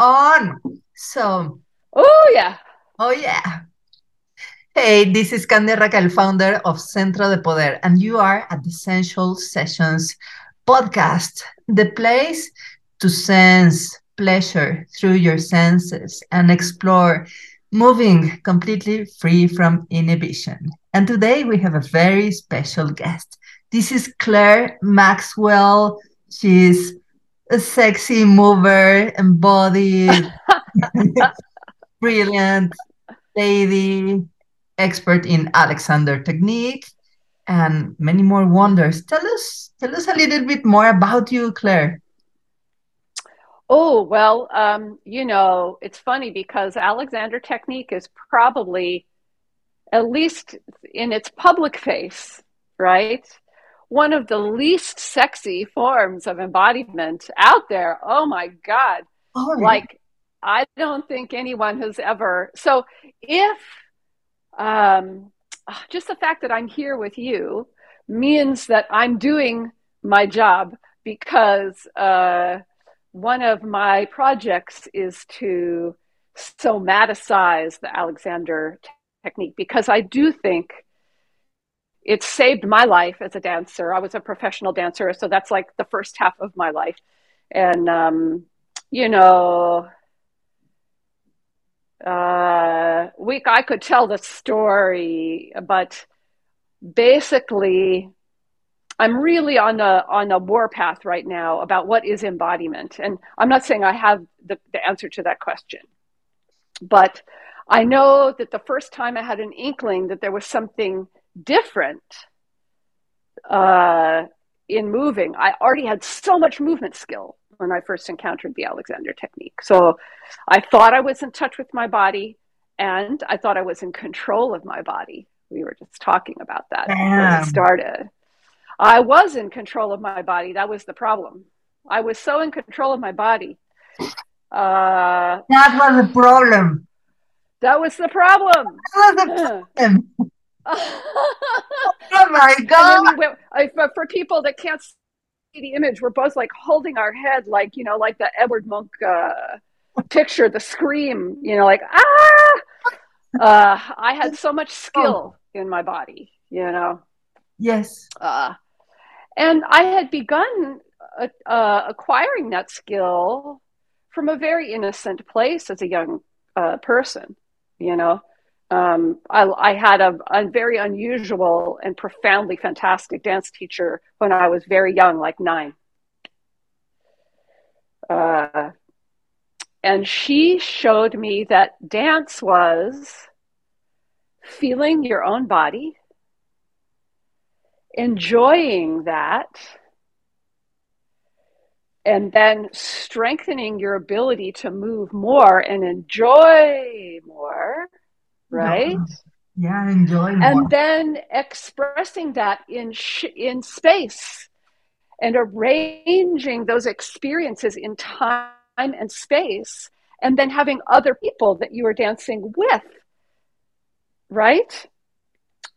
on. So, oh, yeah. Oh, yeah. Hey, this is Candy Raquel, founder of Centro de Poder, and you are at the Sensual Sessions podcast, the place to sense pleasure through your senses and explore moving completely free from inhibition. And today we have a very special guest. This is Clare Maxwell. She's a sexy mover, embodied, brilliant lady, expert in Alexander technique, and many more wonders. Tell us, tell us a little bit more about you, Clare. Oh, well, um, you know, it's funny because Alexander technique is probably, at least in its public face, right? One of the least sexy forms of embodiment out there. Oh my God. Oh, like, I don't think anyone has ever. So, if um, just the fact that I'm here with you means that I'm doing my job because uh, one of my projects is to somaticize the Alexander technique because I do think it saved my life as a dancer. I was a professional dancer, so that's like the first half of my life. And, um, you know, uh, we, I could tell the story, but basically, I'm really on a on a warpath right now about what is embodiment, and I'm not saying I have the, the answer to that question, but I know that the first time I had an inkling that there was something different uh, in moving, I already had so much movement skill when I first encountered the Alexander technique. So I thought I was in touch with my body and I thought I was in control of my body. We were just talking about that when we started. I was in control of my body. That was the problem. I was so in control of my body. Uh, that was the problem. That was the problem. That was the problem. Oh my god! We, for, for people that can't see the image, we're both like holding our head, like you know, like the Edward Munch uh, picture, the scream. You know, like ah. Uh, I had so much skill in my body. You know. Yes. Uh, and I had begun uh, uh, acquiring that skill from a very innocent place as a young uh, person. You know, um, I, I, had a, a, very unusual and profoundly fantastic dance teacher when I was very young, like nine. Uh, and she showed me that dance was feeling your own body enjoying that and then strengthening your ability to move more and enjoy more, right? Yeah, enjoy more. And then expressing that in sh- in space and arranging those experiences in time and space and then having other people that you are dancing with, right?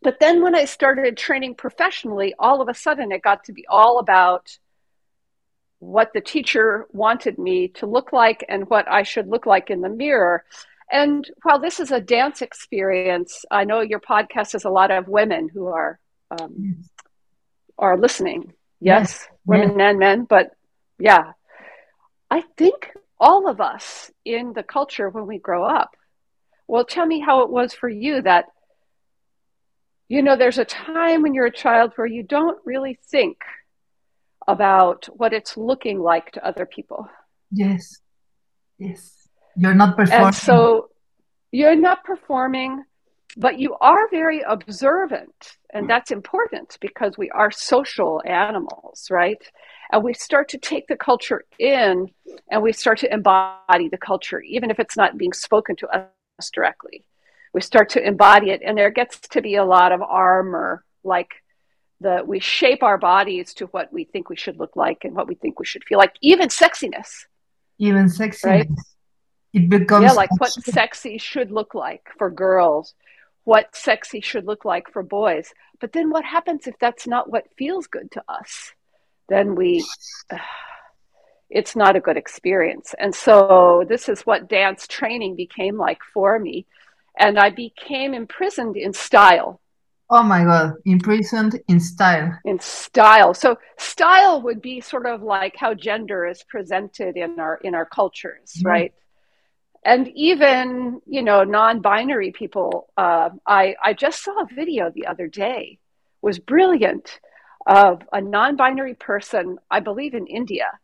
But then when I started training professionally, all of a sudden it got to be all about what the teacher wanted me to look like and what I should look like in the mirror. And while this is a dance experience, I know your podcast has a lot of women who are um, are listening. Yes, yes. women yes. and men, but yeah, I think all of us in the culture when we grow up. Well, tell me how it was for you that you know, there's a time when you're a child where you don't really think about what it's looking like to other people. Yes. Yes. You're not performing. And so you're not performing, but you are very observant. And that's important because we are social animals, right? And we start to take the culture in and we start to embody the culture, even if it's not being spoken to us directly we start to embody it and there gets to be a lot of armor like the we shape our bodies to what we think we should look like and what we think we should feel like even sexiness even sexiness right? It becomes yeah like what sexy should look like for girls what sexy should look like for boys but then what happens if that's not what feels good to us then we uh, it's not a good experience. And so this is what dance training became like for me. And I became imprisoned in style. Oh my God, imprisoned in style. In style. So style would be sort of like how gender is presented in our in our cultures, mm-hmm. right? And even you know non-binary people. Uh, I I just saw a video the other day. Was brilliant of a non-binary person, I believe in India,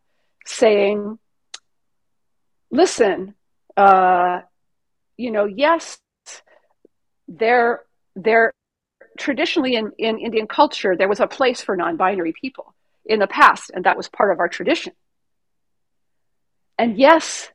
saying, listen, uh, you know, yes, there, there, traditionally in, in Indian culture, there was a place for non binary people in the past, and that was part of our tradition. And yes,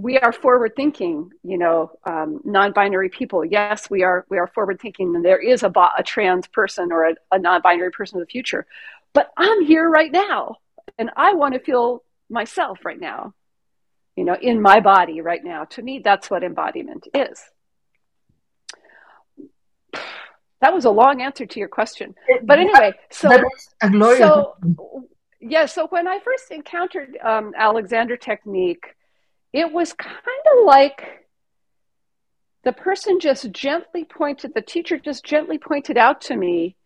we are forward thinking, you know, um, non binary people. Yes, we are, we are forward thinking, and there is a, a trans person or a, a non binary person in the future. But I'm here right now, and I want to feel myself right now, you know, in my body right now. To me, that's what embodiment is. That was a long answer to your question. But anyway, so, so yeah, so when I first encountered um, Alexander technique, it was kind of like the person just gently pointed, the teacher just gently pointed out to me,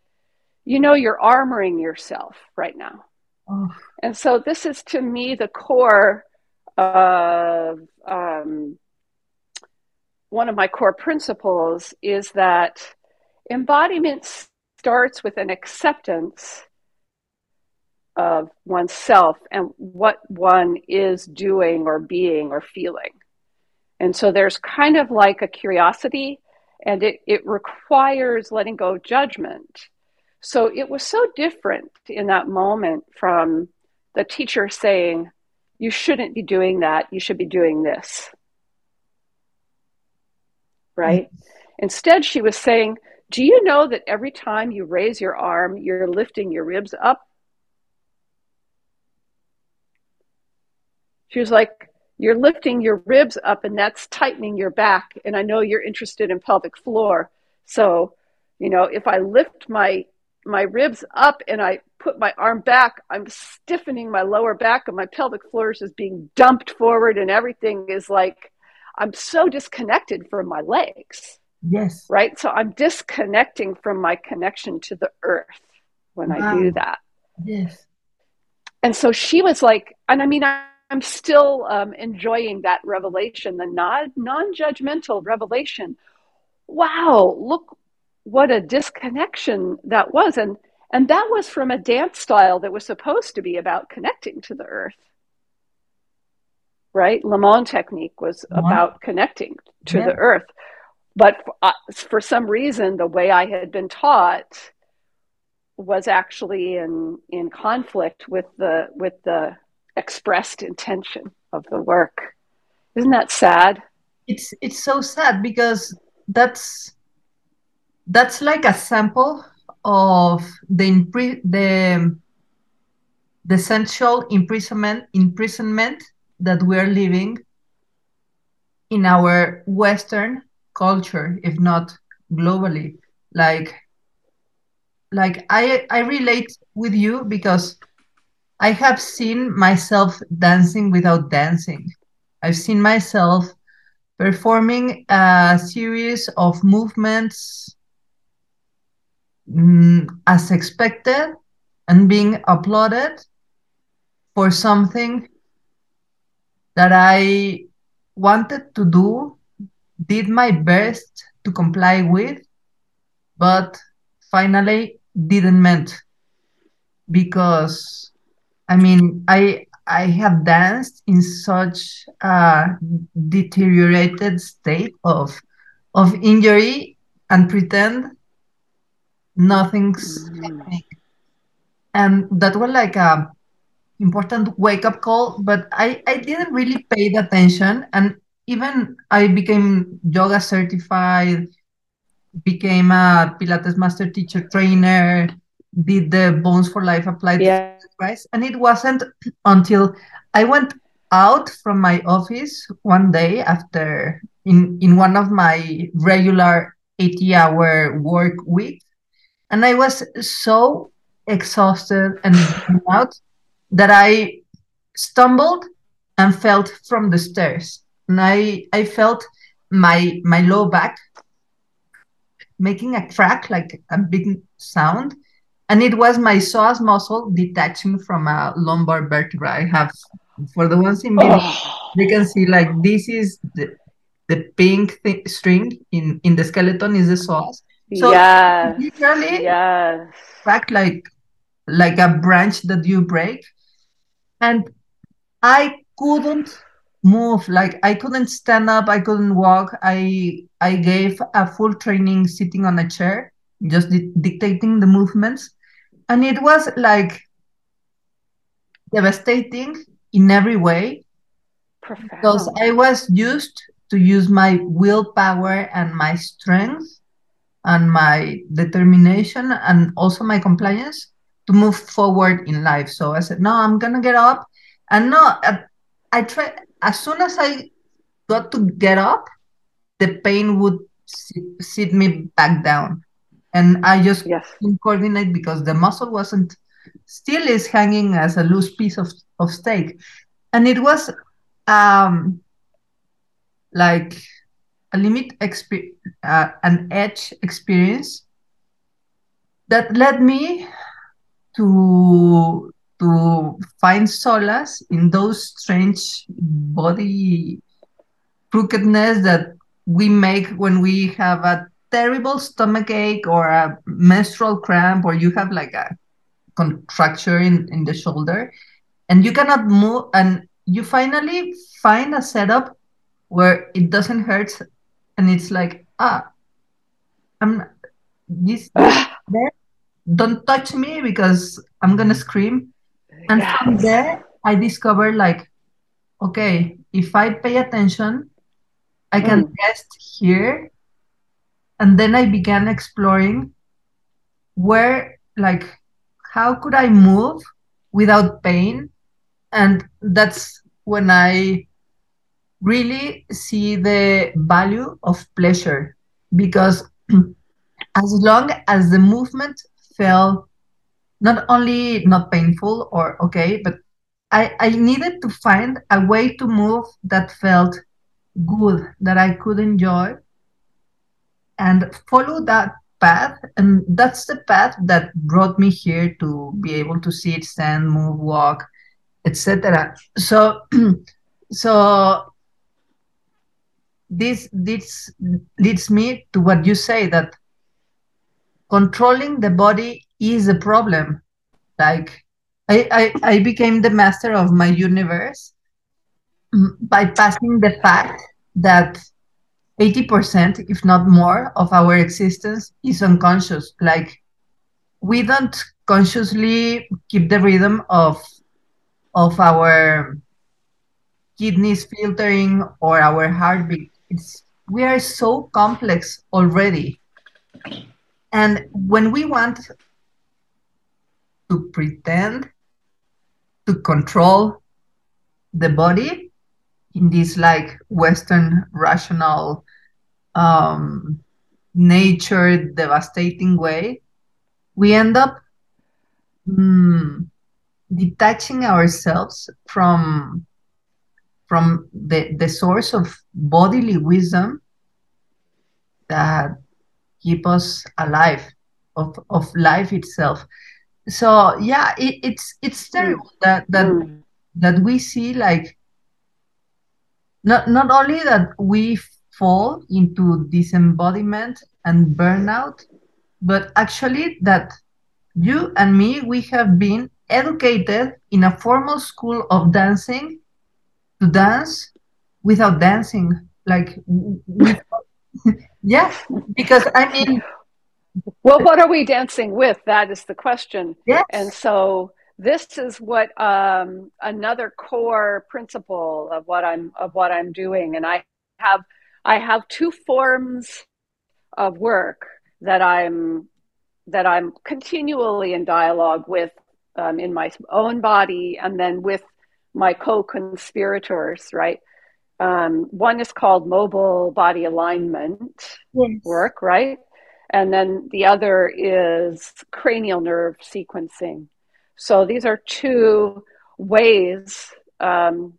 you know, you're armoring yourself right now. Oh. And so this is to me the core of um, one of my core principles is that embodiment starts with an acceptance of oneself and what one is doing or being or feeling. And so there's kind of like a curiosity, and it, it requires letting go of judgment so it was so different in that moment from the teacher saying, You shouldn't be doing that, you should be doing this. Right? Mm-hmm. Instead, she was saying, Do you know that every time you raise your arm, you're lifting your ribs up? She was like, You're lifting your ribs up, and that's tightening your back. And I know you're interested in pelvic floor. So, you know, if I lift my my ribs up and I put my arm back, I'm stiffening my lower back and my pelvic floor is just being dumped forward and everything is like I'm so disconnected from my legs. Yes. Right? So I'm disconnecting from my connection to the earth when wow. I do that. Yes. And so she was like, and I mean, I, am still um, enjoying that revelation, the non non judgmental revelation. Wow, look what a disconnection that was. And and that was from a dance style that was supposed to be about connecting to the earth. Right? Limón technique was about connecting to yeah. the earth. But for, uh, for some reason the way i had been taught was actually in in conflict with the with the expressed intention of the work. Isn't that sad? It's it's so sad because that's that's like a sample of the impri- the the essential imprisonment imprisonment that we're living in our western culture if not globally. Like like i i relate with you because i have seen myself dancing without dancing. I've seen myself performing a series of movements mm, as expected and being applauded for something that I wanted to do, did my best to comply with, but finally didn't meant because I mean I I have danced in such a deteriorated state of of injury and pretend nothing's happening. And that was like a important wake up call, but I, I didn't really pay the attention. And even I became yoga certified, became a Pilates master teacher trainer, did the Bones for Life applied yeah. Price. And it wasn't until I went out from my office one day after in, in one of my regular 80 hour work weeks and I was so exhausted and out that I stumbled and fell from the stairs. And I, I felt my my low back making a crack, like a big sound. And it was my psoas muscle detaching from a lumbar vertebra. I have, for the ones in video, oh. they can see like this is the, the pink th- string in, in the skeleton is the psoas. So yes. literally yes. cracked like like a branch that you break. And I couldn't move like i couldn't stand up i couldn't walk i i gave a full training sitting on a chair just di- dictating the movements and it was like devastating in every way Profound. because i was used to use my willpower and my strength and my determination and also my compliance to move forward in life so i said no i'm gonna get up and no uh, i try. as soon as I got to get up, the pain would sit, sit me back down. And I just yes. couldn't coordinate because the muscle wasn't still is hanging as a loose piece of, of steak. And it was um like a limit experience, uh, an edge experience that led me to to find solace in those strange body crookedness that we make when we have a terrible stomach ache or a menstrual cramp or you have like a contracture in, in the shoulder and you cannot move and you finally find a setup where it doesn't hurt and it's like ah i'm this, there don't touch me because i'm gonna scream and yes. from there, I discovered like, okay, if I pay attention, I can mm. rest here. And then I began exploring where, like, how could I move without pain? And that's when I really see the value of pleasure because as long as the movement felt not only not painful or okay, but I, I needed to find a way to move that felt good, that I could enjoy and follow that path. And that's the path that brought me here to be able to sit, stand, move, walk, etc. So, so this this leads me to what you say that controlling the body is a problem. Like I, I, I became the master of my universe mm, by passing the fact that 80%, if not more, of our existence is unconscious. Like we don't consciously keep the rhythm of of our kidneys filtering or our heartbeat. It's we are so complex already. And when we want to pretend to control the body in this like Western rational um, nature devastating way, we end up mm, detaching ourselves from from the, the source of bodily wisdom that keep us alive of, of life itself so yeah it, it's it's terrible that that mm. that we see like not not only that we fall into disembodiment and burnout but actually that you and me we have been educated in a formal school of dancing to dance without dancing like yeah because i mean well, what are we dancing with? That is the question. Yes. And so this is what um, another core principle of what I'm of what I'm doing, and I have I have two forms of work that I'm that I'm continually in dialogue with um, in my own body, and then with my co-conspirators. Right. Um, one is called mobile body alignment yes. work, right? And then the other is cranial nerve sequencing. So these are two ways um,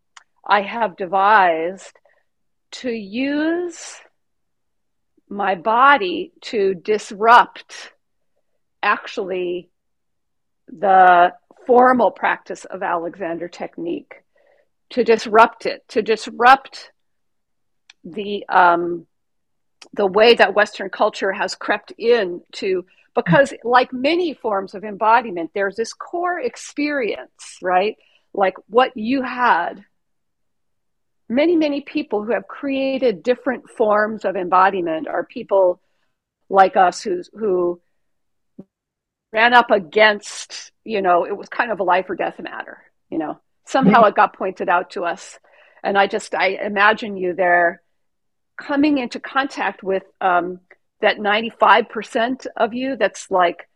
I have devised to use my body to disrupt actually the formal practice of Alexander technique, to disrupt it, to disrupt the um, the way that Western culture has crept in to because like many forms of embodiment, there's this core experience, right? Like what you had. Many, many people who have created different forms of embodiment are people like us who's who ran up against, you know, it was kind of a life or death matter, you know. Somehow it got pointed out to us. And I just I imagine you there coming into contact with um, that 95% of you that's like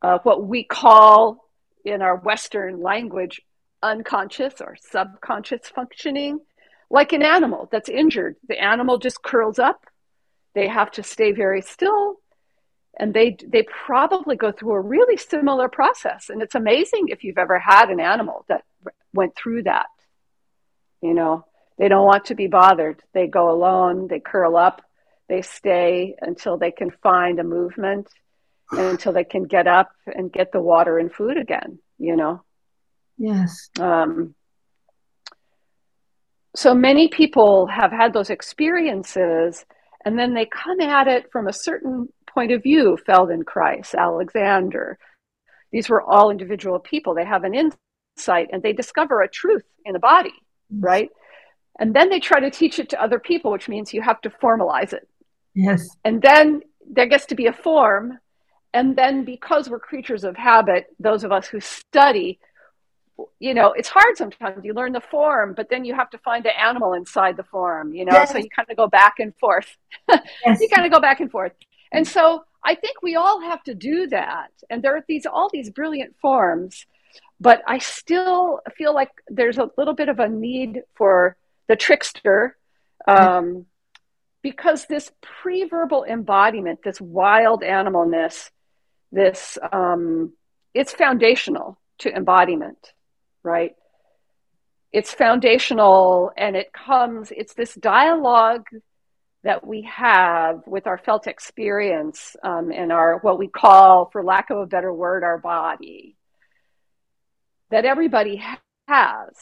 uh, what we call in our Western language unconscious or subconscious functioning, like an animal that's injured. The animal just curls up. They have to stay very still. And they, they probably go through a really similar process. And it's amazing if you've ever had an animal that went through that. You know, they don't want to be bothered. They go alone, they curl up, they stay until they can find a movement and until they can get up and get the water and food again, you know? Yes. Um, so many people have had those experiences and then they come at it from a certain point of view Feldenkrais, Alexander. These were all individual people. They have an insight and they discover a truth in the body, right? And then they try to teach it to other people, which means you have to formalize it. Yes. And then there gets to be a form. And then because we're creatures of habit, those of us who study, you know, it's hard sometimes. You learn the form, but then you have to find the animal inside the form, you know, yes. so you kind of go back and forth. Yes. you kind of go back and forth. And so I think we all have to do that. And there are these all these brilliant forms, but I still feel like there's a little bit of a need for the trickster, um, because this pre-verbal embodiment, this wild animalness, this um, it's foundational to embodiment, right? It's foundational, and it comes. It's this dialogue that we have with our felt experience um, and our what we call, for lack of a better word, our body. That everybody has,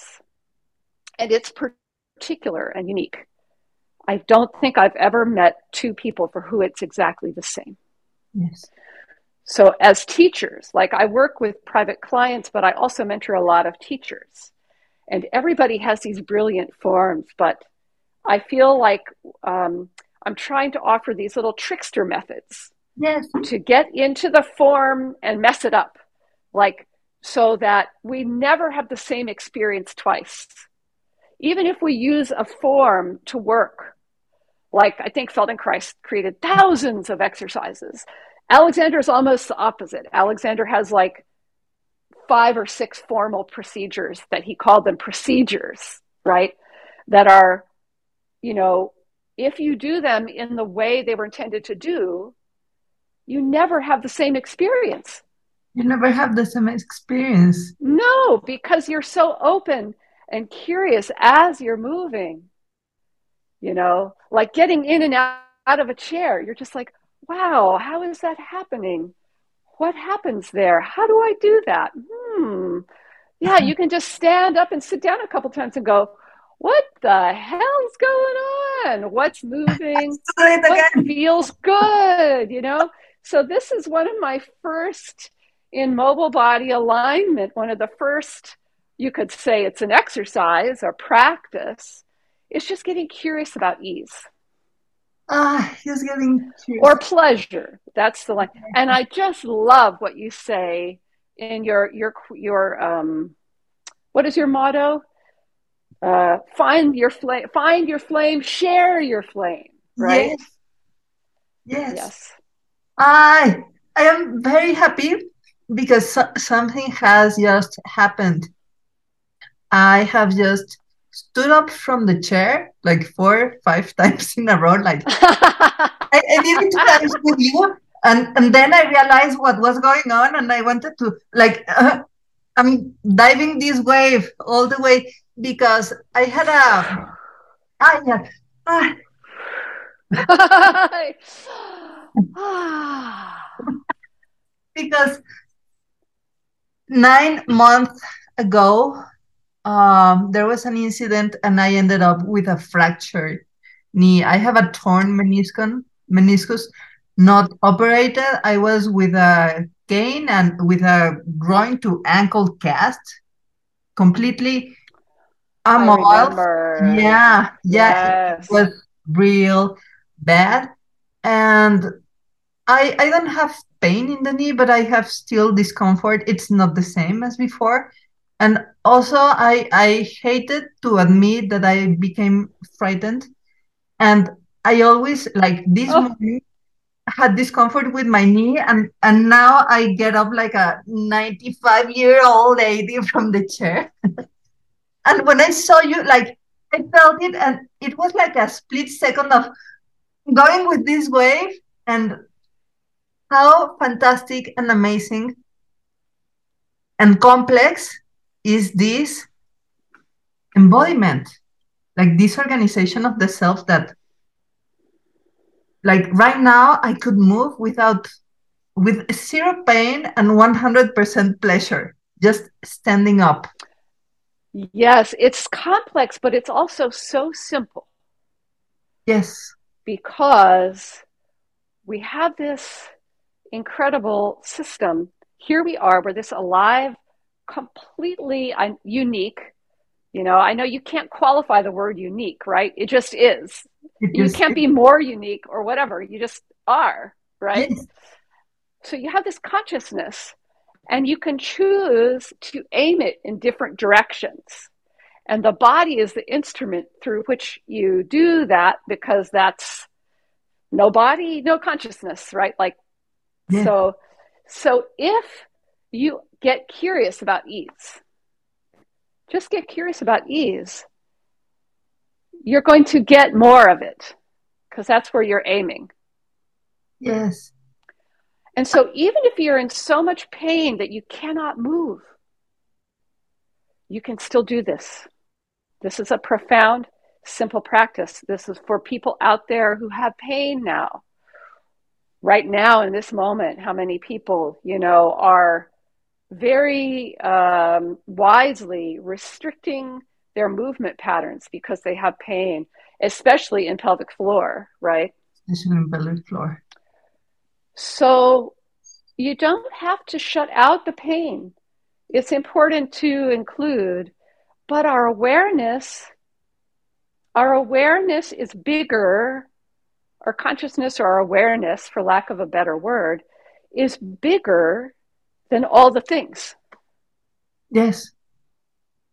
and it's particular and unique. I don't think I've ever met two people for who it's exactly the same. Yes. So, as teachers, like I work with private clients, but I also mentor a lot of teachers. And everybody has these brilliant forms, but I feel like um, I'm trying to offer these little trickster methods yes. to get into the form and mess it up, like so that we never have the same experience twice even if we use a form to work, like I think Feldenkrais created thousands of exercises. Alexander is almost the opposite. Alexander has like five or six formal procedures that he called them procedures, right? That are, you know, if you do them in the way they were intended to do, you never have the same experience. You never have the same experience. No, because you're so open and curious as you're moving. You know, like getting in and out, out of a chair. You're just like, wow, how is that happening? What happens there? How do I do that? Hmm. Yeah, you can just stand up and sit down a couple times and go, what the hell's going on? What's moving? what feels good? You know? So this is one of my first in mobile body alignment, one of the first you could say it's an exercise or practice. It's just getting curious about ease. Ah, just getting curious. Or pleasure. That's the line. And I just love what you say in your your your um what is your motto? Uh, find your flame find your flame, share your flame, right? Yes. Yes. yes. I I am very happy because so- something has just happened I have just stood up from the chair like four, five times in a row. Like I, I did it two times with you, and and then I realized what was going on, and I wanted to like uh, I'm diving this wave all the way. because I had a ah, yeah, ah. because nine months ago um, there was an incident and I ended up with a fractured knee. I have a torn meniscus, meniscus not operated. I was with a cane and with a groin to ankle cast, completely A immobile. Yeah, yeah, yes. it was real bad. And I I don't have pain in the knee, but I have still discomfort. It's not the same as before. And also I I hated to admit that I became frightened. And I always like this oh. morning had discomfort with my knee and and now I get up like a 95 year old lady from the chair. and when I saw you, like I felt it and it was like a split second of going with this wave and how fantastic and amazing and complex is this embodiment like this organization of the self that like right now i could move without with zero pain and 100% pleasure just standing up. Yes it's complex but it's also so simple. Yes. Because we have this incredible system. Here we are we're this alive completely uh, unique. You know i know you can't qualify the word unique right? It just is. You can't be more unique or whatever. You just are right? Yes. so you have this consciousness and you can choose to aim it in different directions. And the body is the instrument through which you do that because that's no body no consciousness right? Like yeah. so so if you get curious about ease just get curious about ease you're going to get more of it because that's where you're aiming. Yes. And so, even if you're in so much pain that you cannot move, you can still do this. This is a profound, simple practice. This is for people out there who have pain now. Right now, in this moment, how many people, you know, are very um, wisely restricting their movement patterns because they have pain, especially in pelvic floor, right? Especially in pelvic floor. So you don't have to shut out the pain. It's important to include, but our awareness, our awareness is bigger, our consciousness or our awareness, for lack of a better word, is bigger than all the things. Yes.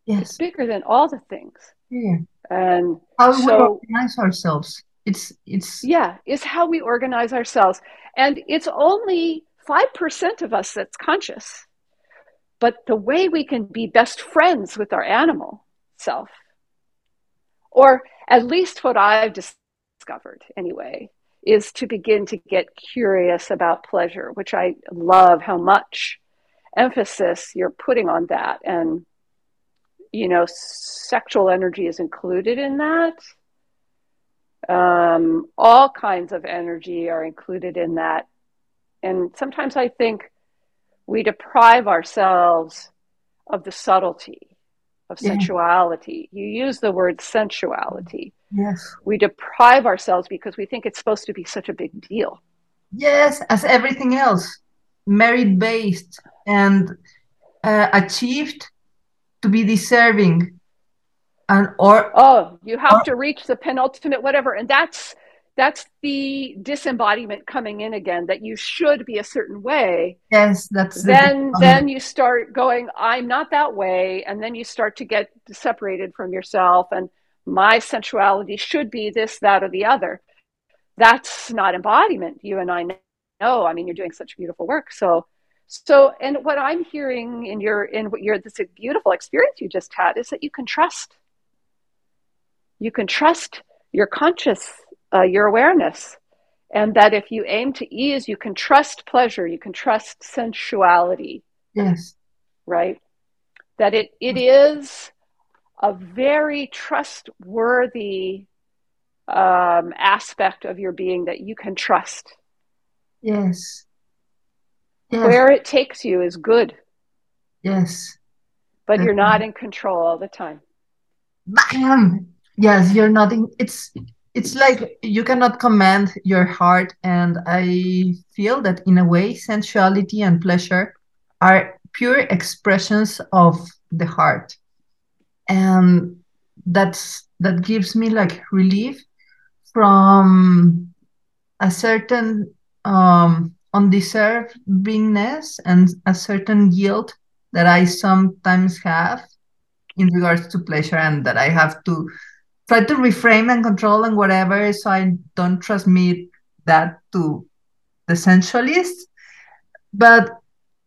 Yes. It's bigger than all the things. Yeah. And how so, we organize ourselves. It's it's yeah, it's how we organize ourselves. And it's only five percent of us that's conscious. But the way we can be best friends with our animal self, or at least what I've discovered anyway, is to begin to get curious about pleasure, which I love how much emphasis you're putting on that. And you know, sexual energy is included in that. Um, all kinds of energy are included in that. And sometimes I think we deprive ourselves of the subtlety of yeah. sensuality. You use the word sensuality. Yes. We deprive ourselves because we think it's supposed to be such a big deal. Yes, as everything else, merit based and uh, achieved to be deserving. And or oh you have or, to reach the penultimate whatever. And that's that's the disembodiment coming in again that you should be a certain way. Yes that's then the then you start going i'm not that way. And then you start to get separated from yourself and my sensuality should be this that or the other. That's not embodiment you and i know i mean you're doing such beautiful work so so, and what I'm hearing in your in what your this beautiful experience you just had is that you can trust. You can trust your conscious, uh, your awareness, and that if you aim to ease, you can trust pleasure. You can trust sensuality. Yes. Right. That it it is a very trustworthy um, aspect of your being that you can trust. Yes. yes. Where it takes you is good. Yes. But you're not in control all the time. Bam! Yes, you're not in it's it's like you cannot command your heart and I feel that in a way sensuality and pleasure are pure expressions of the heart. And that's that gives me like relief from a certain um, undeserved beingness and a certain guilt that I sometimes have in regards to pleasure and that I have to try to reframe and control and whatever so I don't transmit that to the sensualists. But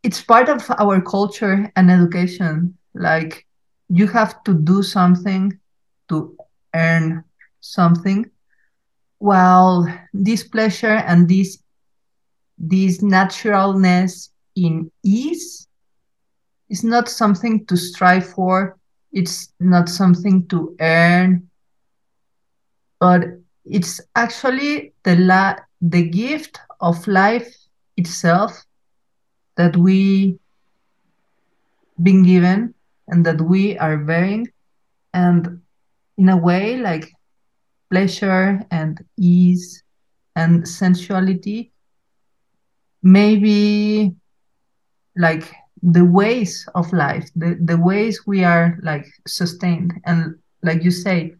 it's part of our culture and education. Like you have to do something to earn something while this pleasure and this this naturalness in ease is not something to strive for. It's not something to earn. But it's actually the la- the gift of life itself that we been given and that we are bearing. And in a way like pleasure and ease and sensuality maybe like the ways of life the, the ways we are like sustained. And like you say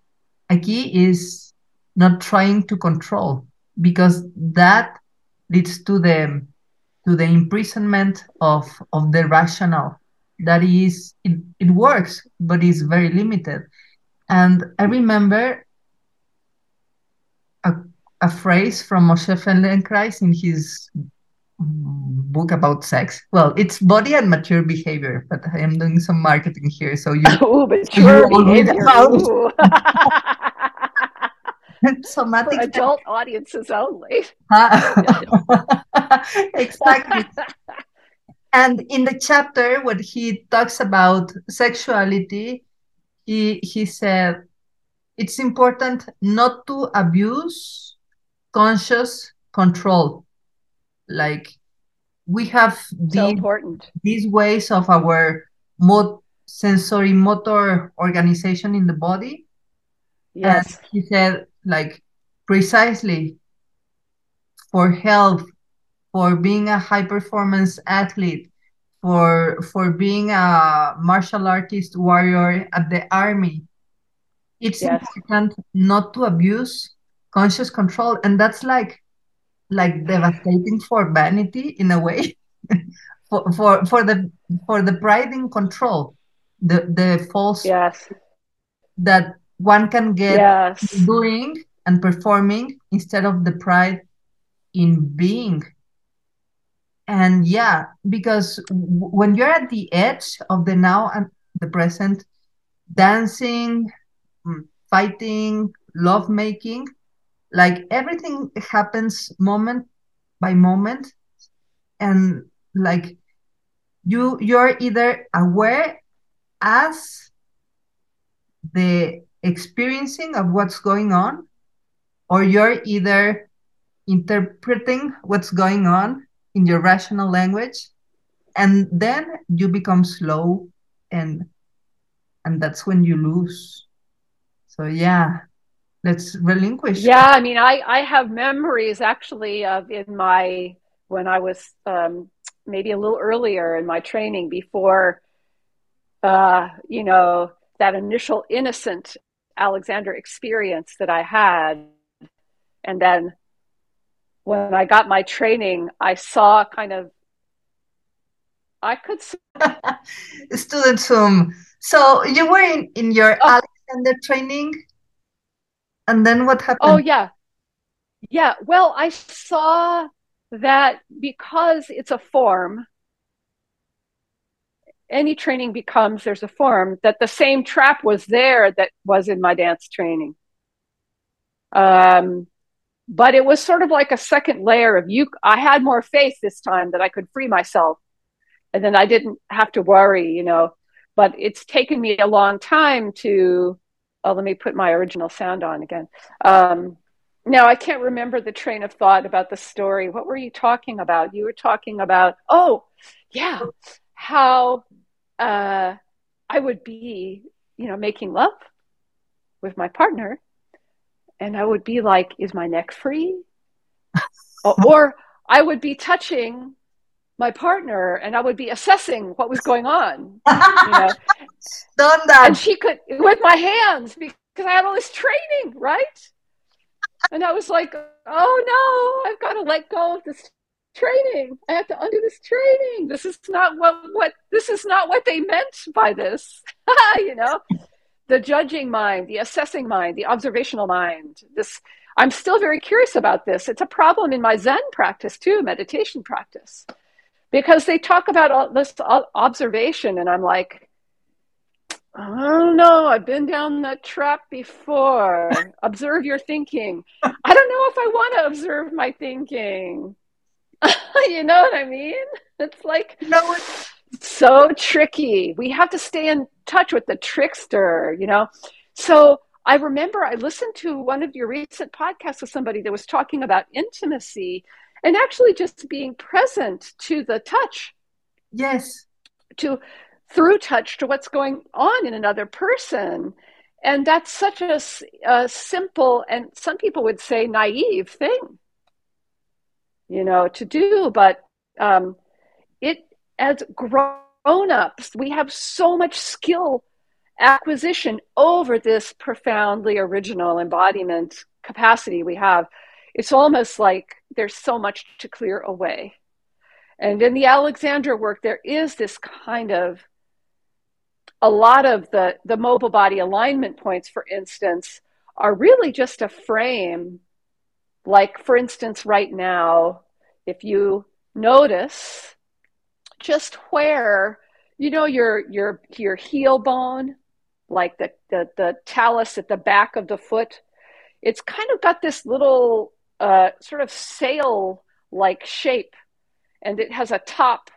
a key is not trying to control because that leads to the to the imprisonment of of the rational. That is it, it works but it's very limited. And i remember a, a phrase from Moshe Feldenkrais in his book about sex. Well, it's body and mature behavior, but I am doing some marketing here, so you. Oh, mature you behavior. Somatic For adult audiences only. exactly. and in the chapter when he talks about sexuality, he he said it's important not to abuse conscious control. Like we have so these, important. these ways of our mod- sensory motor organization in the body. Yes. And he said, like, precisely for health, for being a high performance athlete, for for being a martial artist warrior at the army, it's yes. important not to abuse conscious control and that's like like devastating for vanity in a way. For, for for the for the pride in control. The the false yes. that one can get yes. doing and performing instead of the pride in being. And yeah because when you're at the edge of the now and the present dancing Mm, fighting, love making, like everything happens moment by moment, and like you you're either aware as the experiencing of what's going on, or you're either interpreting what's going on in your rational language and then you become slow and and that's when you lose. So yeah, let's relinquish. Yeah, I mean, I I have memories actually of in my when I was um, maybe a little earlier in my training before, uh, you know, that initial innocent Alexander experience that I had, and then when I got my training, I saw kind of I could students whom so you were in, in your oh and the training? And then what happened? Oh, yeah. Yeah. Well, I saw that because it's a form, any training becomes there's a form that the same trap was there that was in my dance training. Um, but it was sort of like a second layer of you. I had more faith this time that I could free myself, and then I didn't have to worry, you know, but it's taken me a long time to oh let me put my original sound on again. Um, now i can't remember the train of thought about the story. What were you talking about? You were talking about oh yeah how uh, i would be you know making love with my partner and i would be like is my neck free? Or i would be touching my partner and I would be assessing what was going on. You know? Done that. And she could, with my hands, because I had all this training, right? And I was like, oh no, I've got to let go of this training. I have to undo this training. This is not what, what this is not what they meant by this. you know? The judging mind, the assessing mind, the observational mind. This I'm still very curious about this. It's a problem in my Zen practice too, meditation practice because they talk about all this observation and i'm like oh, i don't know i've been down that trap before. Observe your thinking. I don't know if i want to observe my thinking. You know what i mean? It's like no, so tricky. We have to stay in touch with the trickster you know? So i remember i listened to one of your recent podcasts with somebody that was talking about intimacy and actually just being present to the touch. Yes. To through touch to what's going on in another person. And that's such a, a, simple and some people would say naive thing. You know to do but um, it as grown-ups we have so much skill acquisition over this profoundly original embodiment capacity we have it's almost like there's so much to clear away. And in the Alexander work, there is this kind of a lot of the, the mobile body alignment points, for instance, are really just a frame. Like, for instance, right now, if you notice just where, you know, your your your heel bone, like the, the, the talus at the back of the foot, it's kind of got this little uh, sort of sail like shape and it has a top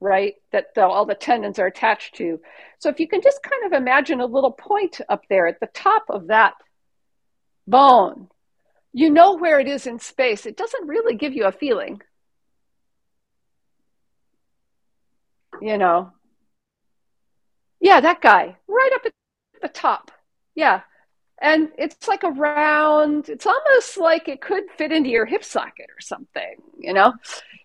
right that the, all the tendons are attached to. So if you can just kind of imagine a little point up there at the top of that bone you know where it is in space. It doesn't really give you a feeling. You know? Yeah that guy right up at the top. Yeah and it's like a round it's almost like it could fit into your hip socket or something you know?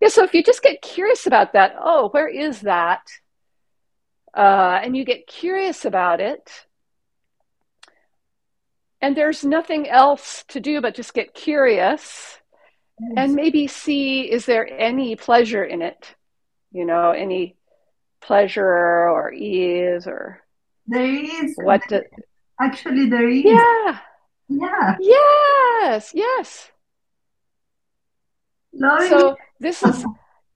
Yeah so if you just get curious about that oh where is that? Uh, and you get curious about it and there's nothing else to do but just get curious yes. and maybe see is there any pleasure in it? You know any pleasure or ease or there is what do, Actually, there is. Yeah. Yeah. Yes. Yes. Loving so this is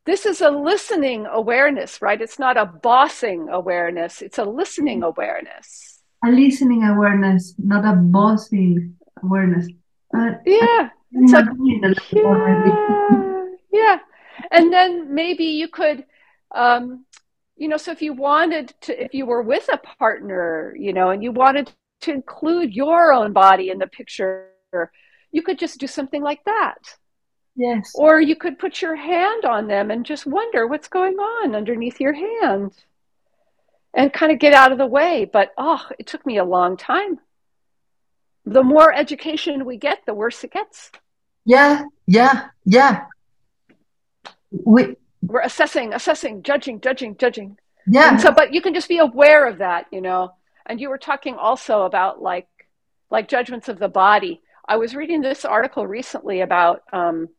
this is a listening awareness, right? It's not a bossing awareness. It's a listening awareness. A listening awareness, not a bossing awareness. Uh, yeah. It's a, yeah. yeah. And then maybe you could um, you know, so if you wanted to, if you were with a partner, you know, and you wanted to include your own body in the picture, you could just do something like that. Yes. Or you could put your hand on them and just wonder what's going on underneath your hand and kind of get out of the way. But oh, it took me a long time. The more education we get, the worse it gets. Yeah, yeah, yeah. We we're assessing, assessing, judging, judging, judging. Yeah. And so, but you can just be aware of that, you know. And you were talking also about like like judgments of the body. I was reading this article recently about um,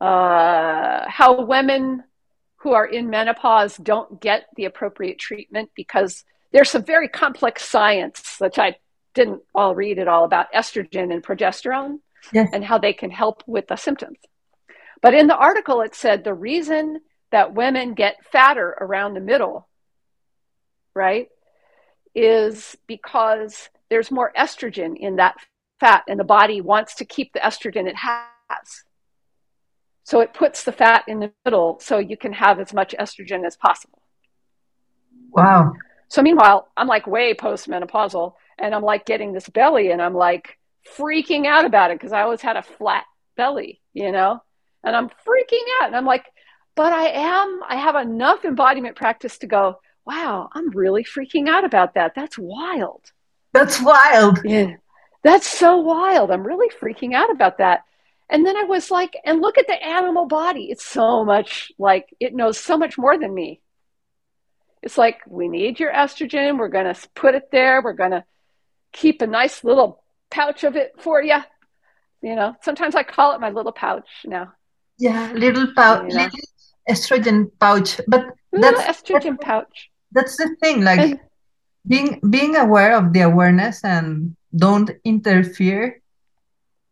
uh, how women who are in menopause don't get the appropriate treatment because there's some very complex science, which I didn't all read at all about estrogen and progesterone yes. and how they can help with the symptoms. But in the article, it said the reason that women get fatter around the middle right, is because there's more estrogen in that fat, and the body wants to keep the estrogen it has. So it puts the fat in the middle so you can have as much estrogen as possible. Wow. So meanwhile, I'm like way postmenopausal and I'm like getting this belly and I'm like freaking out about it because I always had a flat belly, you know? And I'm freaking out and I'm like, but I am, I have enough embodiment practice to go, wow, I'm really freaking out about that. That's wild. That's wild. Yeah. That's so wild. I'm really freaking out about that. And then I was like, and look at the animal body. It's so much like it knows so much more than me. It's like, we need your estrogen. We're going to put it there. We're going to keep a nice little pouch of it for you. You know, sometimes I call it my little pouch now. Yeah, little pouch, you know? little estrogen pouch. But little that's estrogen that's, pouch. That's the thing. Like being being aware of the awareness and don't interfere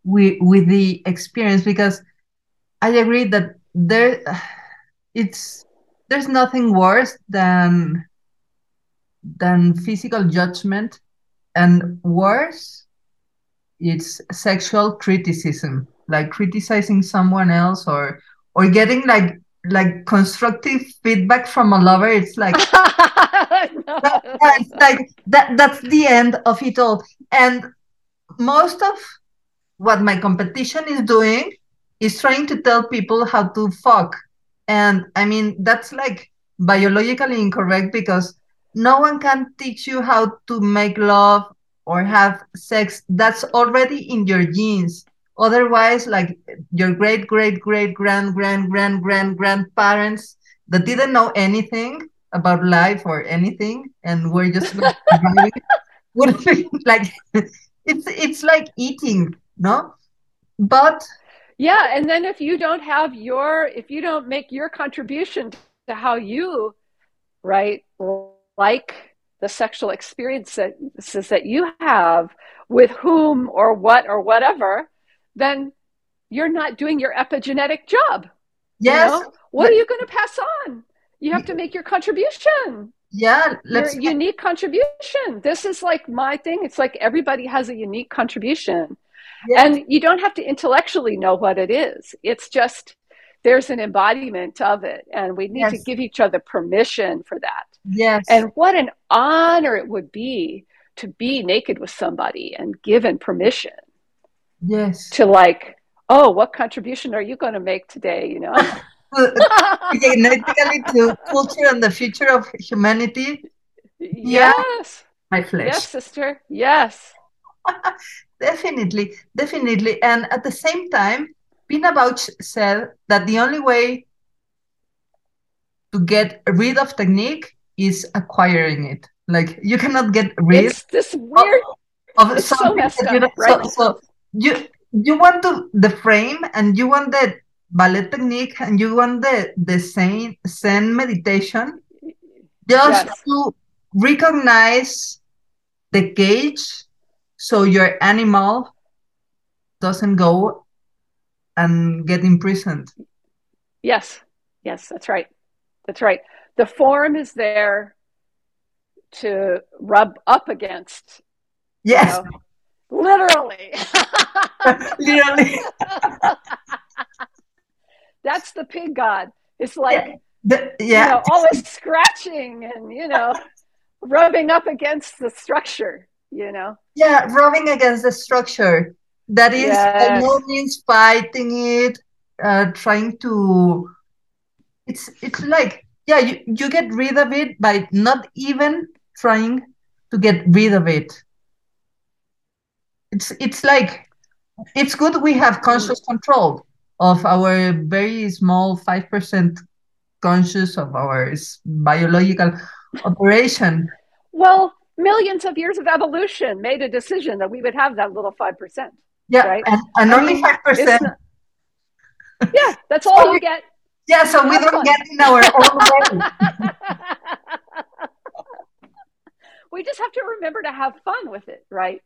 with with the experience because I agree that there it's there's nothing worse than than physical judgment and worse it's sexual criticism like criticizing someone else or or getting like like constructive feedback from a lover it's like no. that, like that that's the end of it all and most of what my competition is doing is trying to tell people how to fuck and i mean that's like biologically incorrect because no one can teach you how to make love or have sex that's already in your genes otherwise like your great great great grand grand grand grand grandparents that didn't know anything about life or anything and we're just would be like it's it's like eating no but yeah and then if you don't have your if you don't make your contribution to how you right like the sexual experiences that you have with whom or what or whatever then you're not doing your epigenetic job yes you know? what but, are you going to pass on you have to make your contribution. Yeah let's your unique contribution. This is like my thing. It's like everybody has a unique contribution. Yes. and you don't have to intellectually know what it is. It's just there's an embodiment of it. And we need yes. to give each other permission for that. Yes. And what an honor it would be to be naked with somebody and given permission. Yes. To like oh what contribution are you going to make today? You know genetically to culture and the future of humanity. Yes. My flesh. Yes sister. Yes. Definitely. Definitely. And at the same time Pina Bausch said that the only way to get rid of technique is acquiring it. Like you cannot get rid it's this weird of, of something so, you, right? so, so you you want to the frame and you want the ballet technique and you want the the same zen meditation just yes. to recognize the cage so your animal doesn't go and get imprisoned. Yes, yes, that's right. That's right. The form is there to rub up against. Yes. You know, literally. literally. that's the pig god. It's like, the, yeah. You know, always scratching and, you know, rubbing up against the structure, you know? Yeah, rubbing against the structure that is yes. by no means fighting it uh, trying to it's it's like yeah you, you get rid of it by not even trying to get rid of it it's it's like it's good we have conscious control of our very small 5% conscious of our biological operation well millions of years of evolution made a decision that we would have that little 5% yeah, right? and, and only five percent. Yeah, that's all so you get. Yeah, so we don't fun. get in our own way. we just have to remember to have fun with it, right?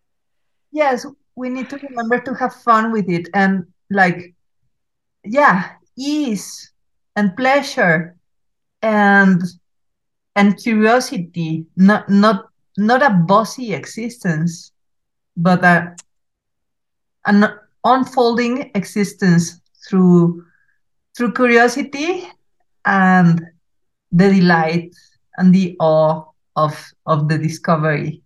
Yes, we need to remember to have fun with it and like, yeah, ease and pleasure and and curiosity, not not not a bossy existence, but a an unfolding existence through through curiosity and the delight and the awe of of the discovery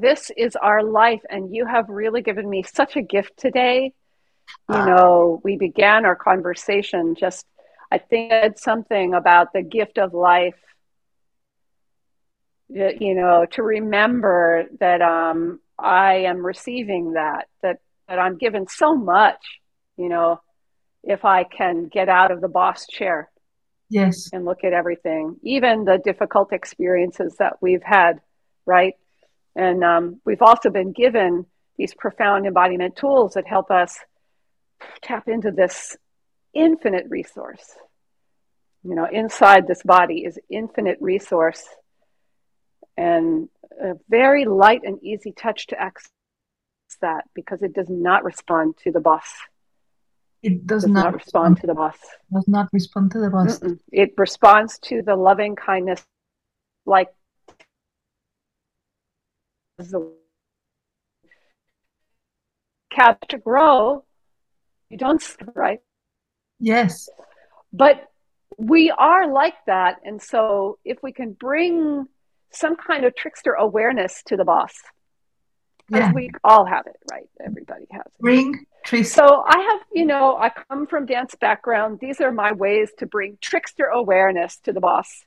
this is our life and you have really given me such a gift today. You know we began our conversation just i think said something about the gift of life you know to remember that um, i am receiving that that that i'm given so much you know if i can get out of the boss chair yes. and look at everything even the difficult experiences that we've had right and um, we've also been given these profound embodiment tools that help us tap into this infinite resource. You know, inside this body is infinite resource and a very light and easy touch to access that because it does not respond to the boss. It does, does not, not, respond to the boss. Does not respond to the boss. Mm-mm. It responds to the loving kindness, like the cat to grow, you don't right. Yes. But we are like that. And so if we can bring some kind of trickster awareness to the boss, yeah. we all have it, right? Everybody has it. Bring trickster. So I have, you know, I come from dance background. These are my ways to bring trickster awareness to the boss.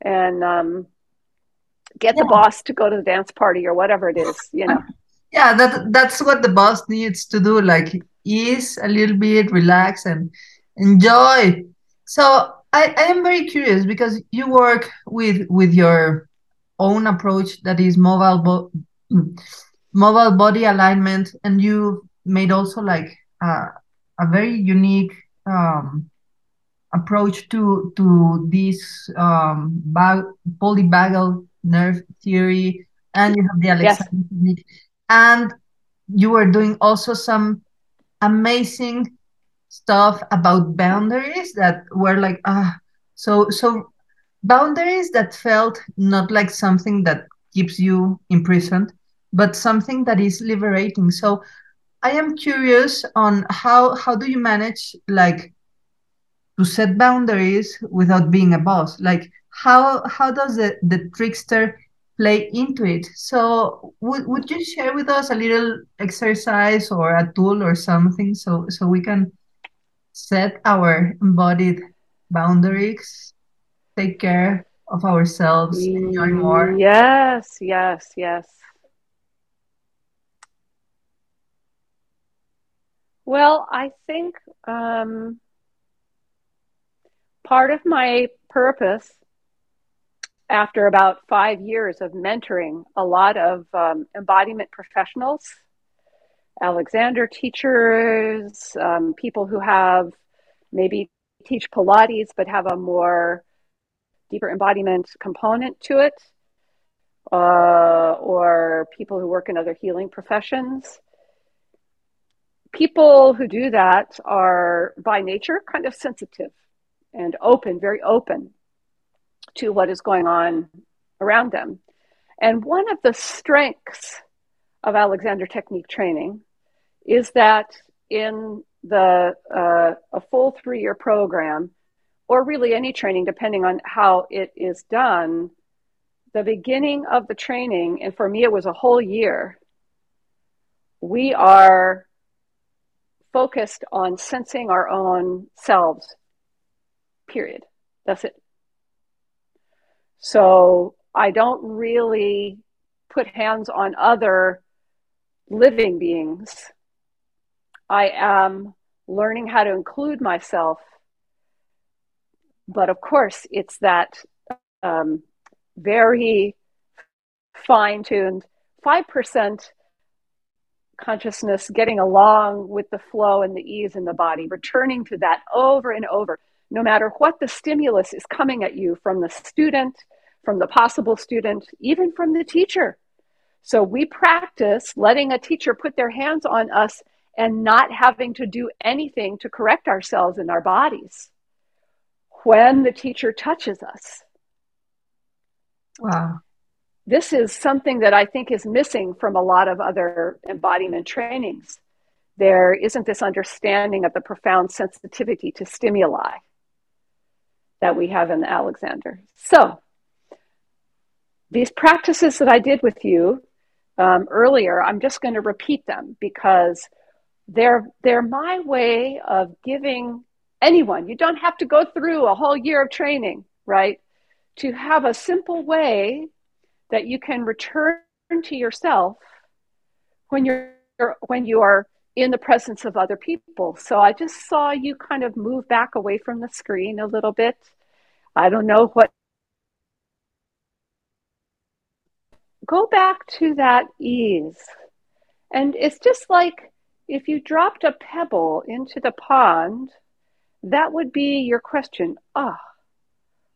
And um, get yeah. the boss to go to the dance party or whatever it is, you know. Yeah, that that's what the boss needs to do. Like ease a little bit, relax, and enjoy. So I, I am very curious because you work with with your own approach that is mobile bo- mobile body alignment, and you made also like uh, a very unique um, approach to to this um, bag- polyvagal nerve theory, and you have the Alexander yes. technique, and you were doing also some amazing stuff about boundaries that were like ah so so boundaries that felt not like something that keeps you imprisoned but something that is liberating. So i am curious on how how do you manage like to set boundaries without being a boss? Like how how does the, the trickster play into it? So would, would you share with us a little exercise or a tool or something so so we can set our embodied boundaries take care of ourselves enjoy more? Yes yes yes. Well i think um, part of my purpose after about five years of mentoring a lot of um, embodiment professionals, Alexander teachers, um, people who have maybe teach Pilates but have a more deeper embodiment component to it, uh, or people who work in other healing professions. People who do that are by nature kind of sensitive and open, very open to what is going on around them. And one of the strengths of Alexander Technique training is that in the uh, a full three year program, or really any training, depending on how it is done, the beginning of the training, and for me it was a whole year, we are focused on sensing our own selves, period. That's it. So I don't really put hands on other living beings. I am learning how to include myself. But of course, it's that um, very fine tuned 5% consciousness getting along with the flow and the ease in the body, returning to that over and over no matter what the stimulus is coming at you from the student, from the possible student, even from the teacher. So we practice letting a teacher put their hands on us and not having to do anything to correct ourselves in our bodies when the teacher touches us. Wow. This is something that I think is missing from a lot of other embodiment trainings. There isn't this understanding of the profound sensitivity to stimuli that we have in Alexander. So, these practices that I did with you um, earlier, I'm just going to repeat them because they're they're my way of giving anyone. You don't have to go through a whole year of training, right? To have a simple way that you can return to yourself when you're when you are in the presence of other people. So I just saw you kind of move back away from the screen a little bit. I don't know what go back to that ease. And it's just like if you dropped a pebble into the pond, that would be your question. Ah, oh,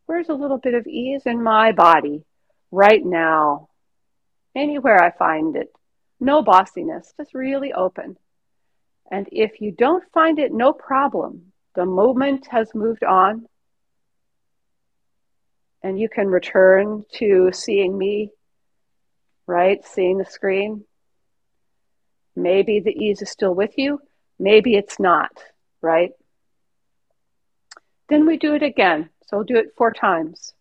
where's a little bit of ease in my body right now? Anywhere I find it. No bossiness, just really open. And if you don't find it, no problem. The moment has moved on. And you can return to seeing me right? Seeing the screen. Maybe the ease is still with you, maybe it's not, right? Then we do it again. So we'll do it four times.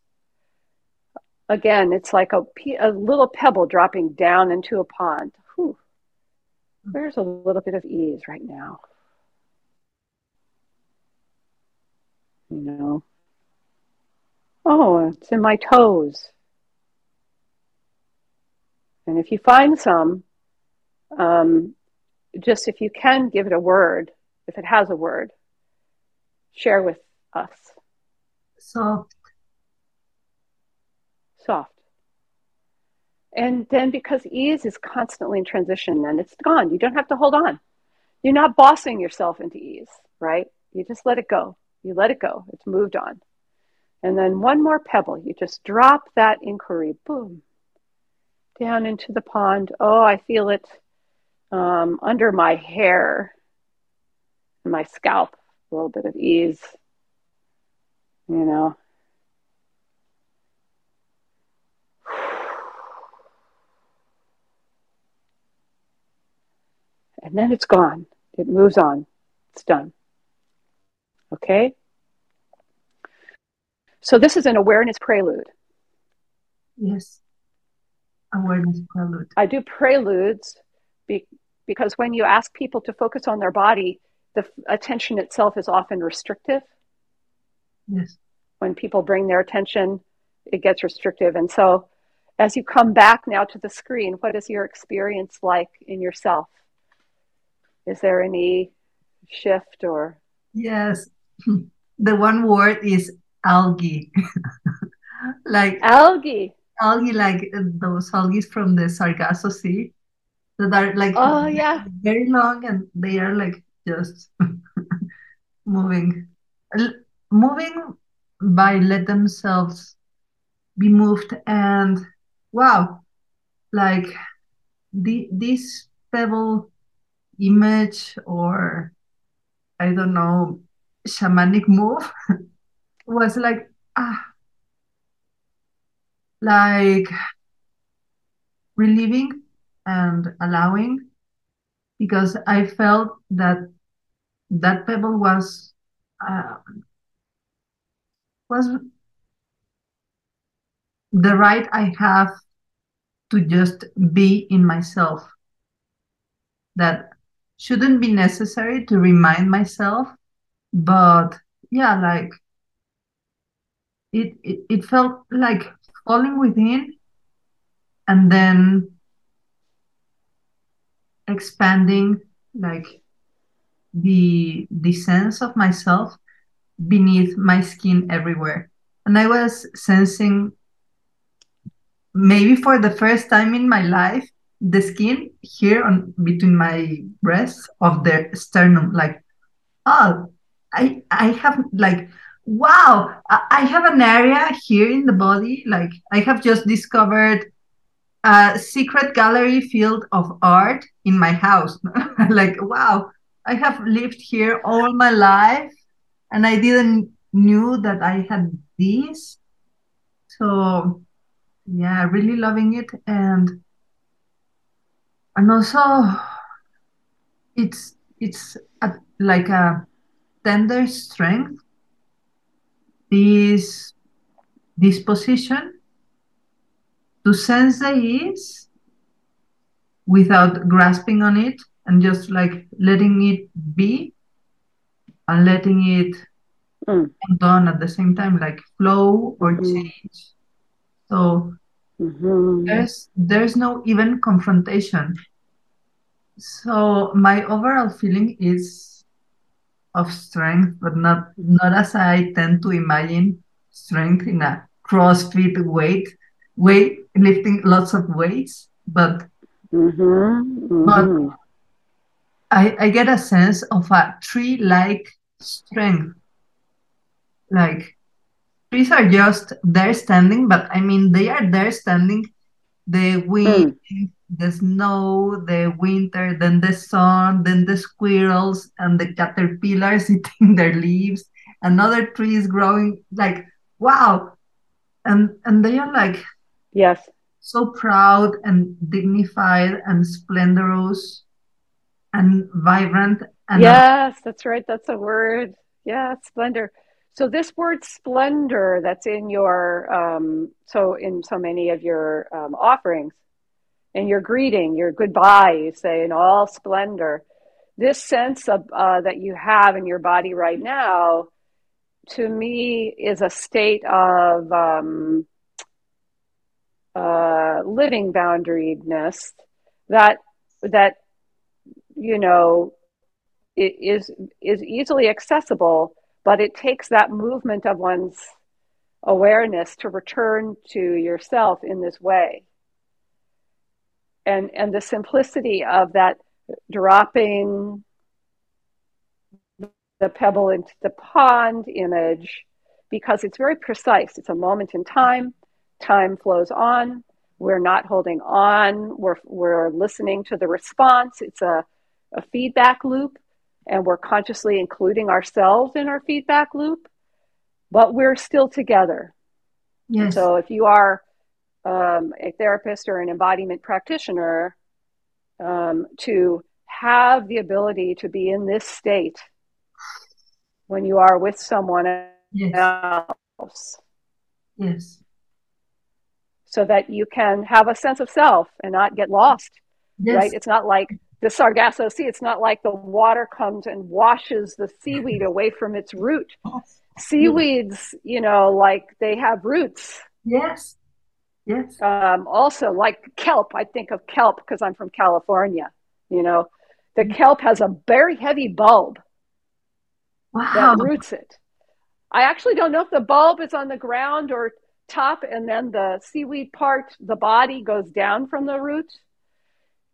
Again, it's like a, a little pebble dropping down into a pond. There's a little bit of ease right now. You know, oh, it's in my toes. And if you find some, um, just if you can give it a word, if it has a word, share with us. Soft. Soft. And then because ease is constantly in transition and it's gone, you don't have to hold on. You're not bossing yourself into ease, right? You just let it go. You let it go. It's moved on. And then one more pebble. You just drop that inquiry. Boom down into the pond. Oh, I feel it um, under my hair my scalp. A little bit of ease, you know. And then it's gone. It moves on. It's done. Okay? So this is an awareness prelude. Yes awareness prelude? I do preludes be, because when you ask people to focus on their body, the attention itself is often restrictive. Yes. When people bring their attention, it gets restrictive. And so, as you come back now to the screen, what is your experience like in yourself? Is there any shift or? Yes. The one word is algae. like algae algae like uh, those algae from the Sargasso Sea that are like oh yeah very long and they are like just moving moving by let themselves be moved and wow like the this pebble image or i don't know shamanic move was like ah like relieving and allowing because I felt that that pebble was uh, was the right I have to just be in myself. That shouldn't be necessary to remind myself, but yeah, like it, it, it felt like falling within and then expanding like the the sense of myself beneath my skin everywhere. And i was sensing maybe for the first time in my life the skin here on between my breasts of the sternum like oh i i have like wow, I have an area here in the body. Like I have just discovered a secret gallery field of art in my house. like, wow, I have lived here all my life and I didn't knew that I had this. So yeah, really loving it and and also it's it's a, like a tender strength this disposition to sense the ease without grasping on it and just like letting it be and letting it mm. done at the same time, like flow or mm-hmm. change. So mm-hmm. there's there's no even confrontation. So my overall feeling is of strength, but not not as I tend to imagine strength in a CrossFit weight weight lifting lots of weights, but mm-hmm. but mm-hmm. I, I get a sense of a tree-like strength. Like trees are just there standing, but I mean they are there standing. The wind, mm. The snow, the winter, then the sun, then the squirrels and the caterpillars eating their leaves, another tree is growing like wow. And and they are like yes so proud and dignified and splendorous and vibrant. And yes, that's right. That's a word. Yeah, splendor. So this word splendor that's in your um, so in so many of your um, offerings, in your greeting, your goodbye, you say in all splendor. This sense of uh, that you have in your body right now, to me, is a state of um, uh, living boundariness that that you know, is is easily accessible, but it takes that movement of one's awareness to return to yourself in this way. And and the simplicity of that dropping the pebble into the pond image because it's very precise. It's a moment in time. Time flows on. We're not holding on. We're, we're listening to the response. It's a a feedback loop and we're consciously including ourselves in our feedback loop, but we're still together. Yes. So if you are um, a therapist or an embodiment practitioner, um, to have the ability to be in this state when you are with someone yes. else. Yes. So that you can have a sense of self and not get lost. Yes. Right? It's not like the Sargasso Sea, it's not like the water comes and washes the seaweed away from its root. Seaweeds, you know, like they have roots. Yes. Yes. Um, also, like kelp, I think of kelp because I'm from California. You know, the mm-hmm. kelp has a very heavy bulb wow. that roots it. I actually don't know if the bulb is on the ground or top, and then the seaweed part, the body goes down from the root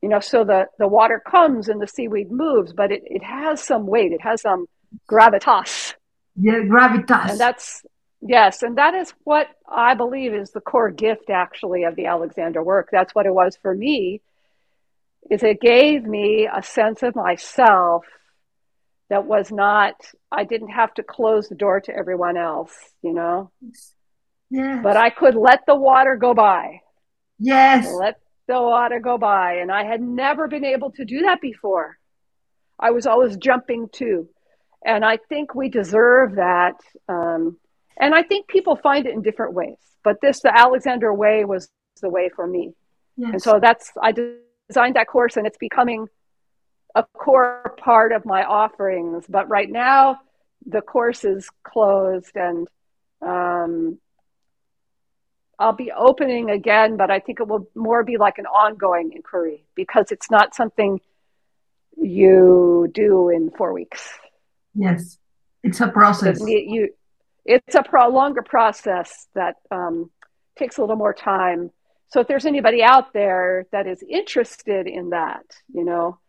you know so the the water comes and the seaweed moves but it, it has some weight it has some gravitas yeah gravitas and that's yes and that is what i believe is the core gift actually of the alexander work that's what it was for me is it gave me a sense of myself that was not i didn't have to close the door to everyone else you know yes. but i could let the water go by yes let the water go by. And I had never been able to do that before. I was always jumping to. And I think we deserve that. Um, and I think people find it in different ways. But this, the Alexander way, was the way for me. Yes. And so that's, I designed that course and it's becoming a core part of my offerings. But right now, the course is closed and um, I'll be opening again, but I think it will more be like an ongoing inquiry because it's not something you do in four weeks. Yes, it's a process. You, it's a pro- longer process that um, takes a little more time. So if there's anybody out there that is interested in that, you know,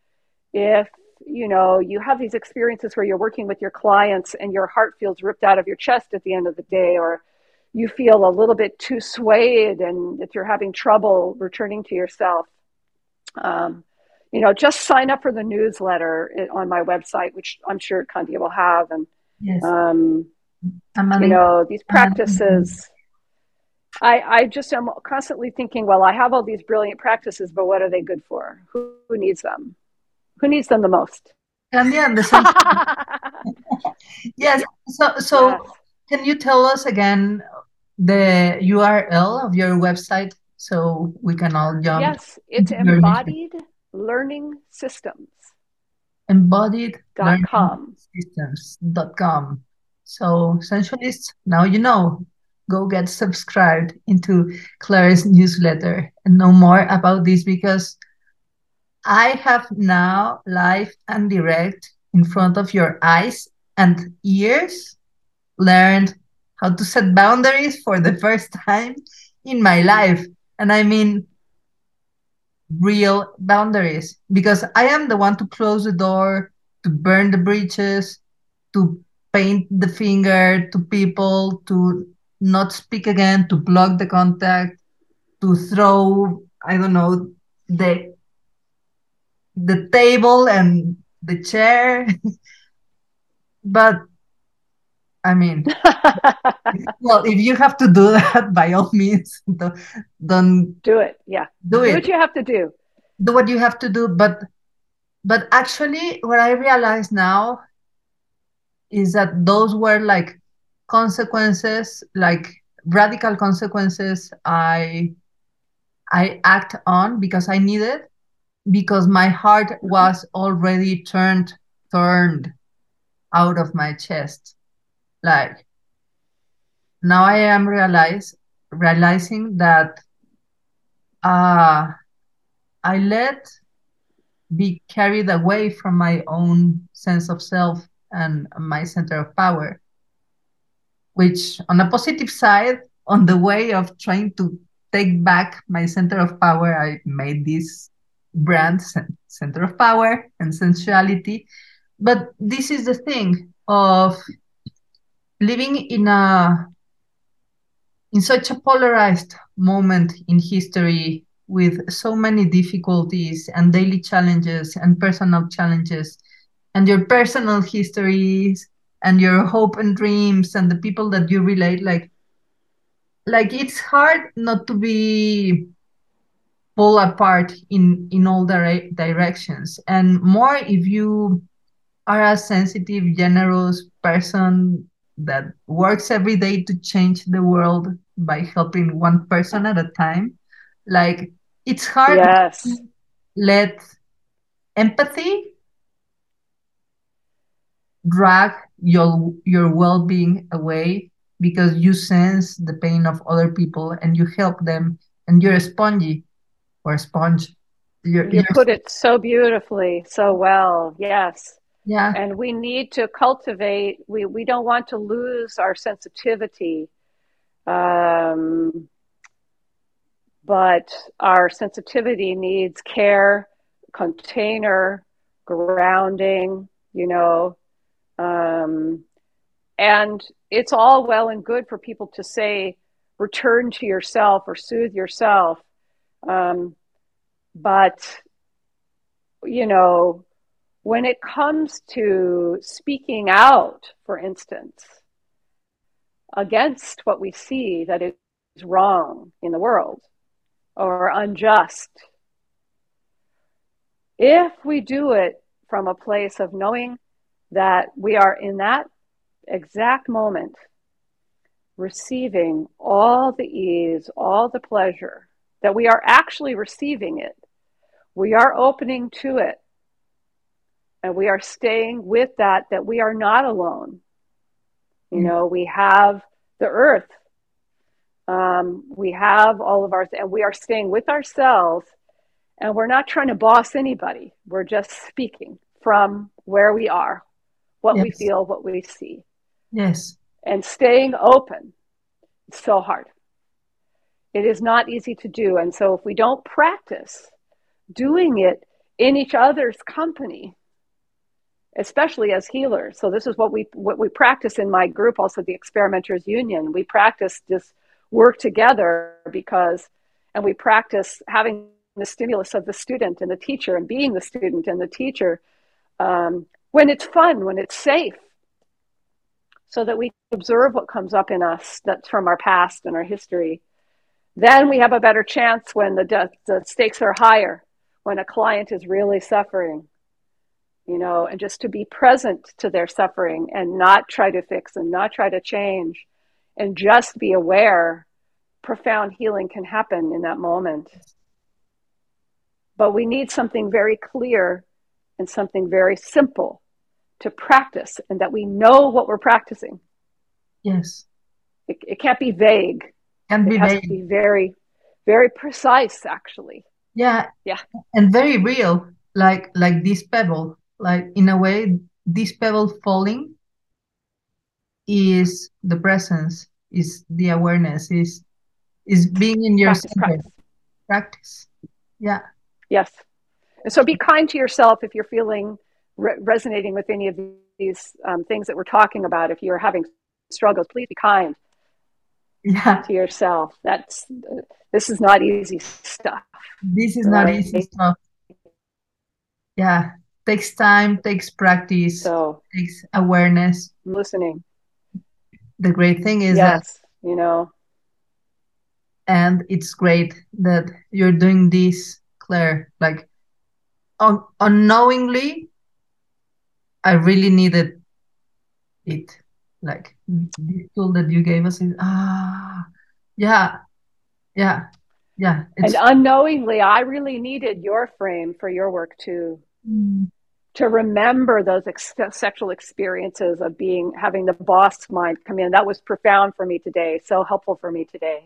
if you know you have these experiences where you're working with your clients and your heart feels ripped out of your chest at the end of the day, or you feel a little bit too swayed and if you're having trouble returning to yourself, um, you know, just sign up for the newsletter on my website, which I'm sure Candia will have. And, yes. um, you know, these practices, I, I just am constantly thinking, well, I have all these brilliant practices, but what are they good for? Who, who needs them? Who needs them the most? And yeah, the same. yes. So, so yes can you tell us again the URL of your website so we can all jump? Yes, it's embodied learning systems. Embodied dot com. systems.com. So sensualists, now you know. Go get subscribed into Clare's newsletter and know more about this because I have now live and direct in front of your eyes and ears learned how to set boundaries for the first time in my life. And I mean real boundaries because I am the one to close the door, to burn the bridges, to paint the finger to people, to not speak again, to block the contact, to throw, I don't know, the the table and the chair. but I mean, well, if you have to do that, by all means, don't, don't do it. Yeah, do, do it. what you have to do. Do what you have to do. But, but actually, what I realize now is that those were like consequences, like radical consequences. I, I act on because I needed, because my heart was already turned, turned out of my chest like now I am realize realizing that uh, I let be carried away from my own sense of self and my center of power, which on a positive side, on the way of trying to take back my center of power, I made this brand center of power and sensuality. But this is the thing of living in a in such a polarized moment in history with so many difficulties and daily challenges and personal challenges and your personal histories and your hope and dreams and the people that you relate like like it's hard not to be pulled apart in in all the directions and more if you are a sensitive generous person that works every day to change the world by helping one person at a time like it's hard yes. to let empathy drag your your well-being away because you sense the pain of other people and you help them and you're a spongy or a sponge you're, you put it so beautifully so well yes yeah. And we need to cultivate, we, we don't want to lose our sensitivity. Um, but our sensitivity needs care, container, grounding, you know. Um, and it's all well and good for people to say, return to yourself or soothe yourself. Um, but, you know, when it comes to speaking out, for instance, against what we see that is wrong in the world or unjust, if we do it from a place of knowing that we are in that exact moment receiving all the ease, all the pleasure, that we are actually receiving it, we are opening to it. And we are staying with that that we are not alone. You know we have the earth. Um, we have all of ours and we are staying with ourselves. And we're not trying to boss anybody. We're just speaking from where we are what yes. we feel what we see yes and staying open is so hard it is not easy to do and so if we don't practice doing it in each other's company especially as healers. So this is what we what we practice in my group, also the Experimenters Union. We practice this work together because, and we practice having the stimulus of the student and the teacher, and being the student and the teacher um, when it's fun, when it's safe, so that we observe what comes up in us that's from our past and our history. Then we have a better chance when the, the stakes are higher, when a client is really suffering you know, and just to be present to their suffering and not try to fix and not try to change and just be aware, profound healing can happen in that moment. But we need something very clear and something very simple to practice and that we know what we're practicing. Yes. It, it can't be vague. Can it be has vague. to be very, very precise, actually. Yeah. Yeah. And very real, like like this pebble. Like in a way, this pebble falling is the presence, is the awareness, is is being in your Practice, center. practice. Practice. Yeah. Yes. And so be kind to yourself if you're feeling re- resonating with any of these um, things that we're talking about. If you're having struggles, please be kind Yeah. to yourself. That's uh, this is not easy stuff. This is not Right. easy stuff. Yeah. Takes time, takes practice, So takes awareness. Listening. The great thing is that you know. and it's great that you're doing this Clare like un- unknowingly i really needed it like this tool that you gave us is ah yeah yeah yeah And unknowingly, I really needed your frame for your work too. Mm, To remember those ex- sexual experiences of being having the boss mind come in. That was profound for me today. So helpful for me today.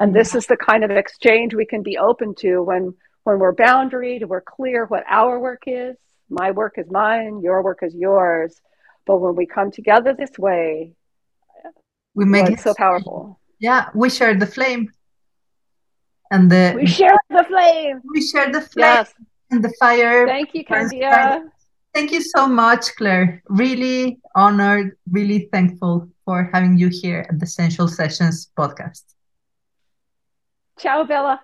And this is the kind of exchange we can be open to when when we're boundaried, we're clear what our work is. My work is mine, your work is yours. But when we come together this way, we well, make it's so powerful. yeah we share the flame and the We share the flame. we share the flame Yes. and the fire Thank you, Candia. Thank you so much, Clare. Really honored, really thankful for having you here at the Sensual Sessions podcast. Ciao, Bella.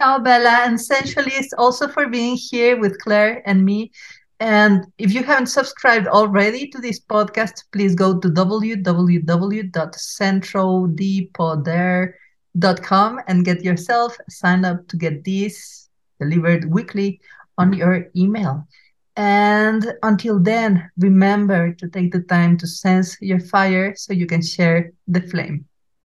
Ciao, Bella, and Sensualist, also for being here with Clare and me. And if you haven't subscribed already to this podcast, please go to www.centrodepoder.com and get yourself signed up to get this delivered weekly on your email. And until then, remember to take the time to sense your fire so you can share the flame.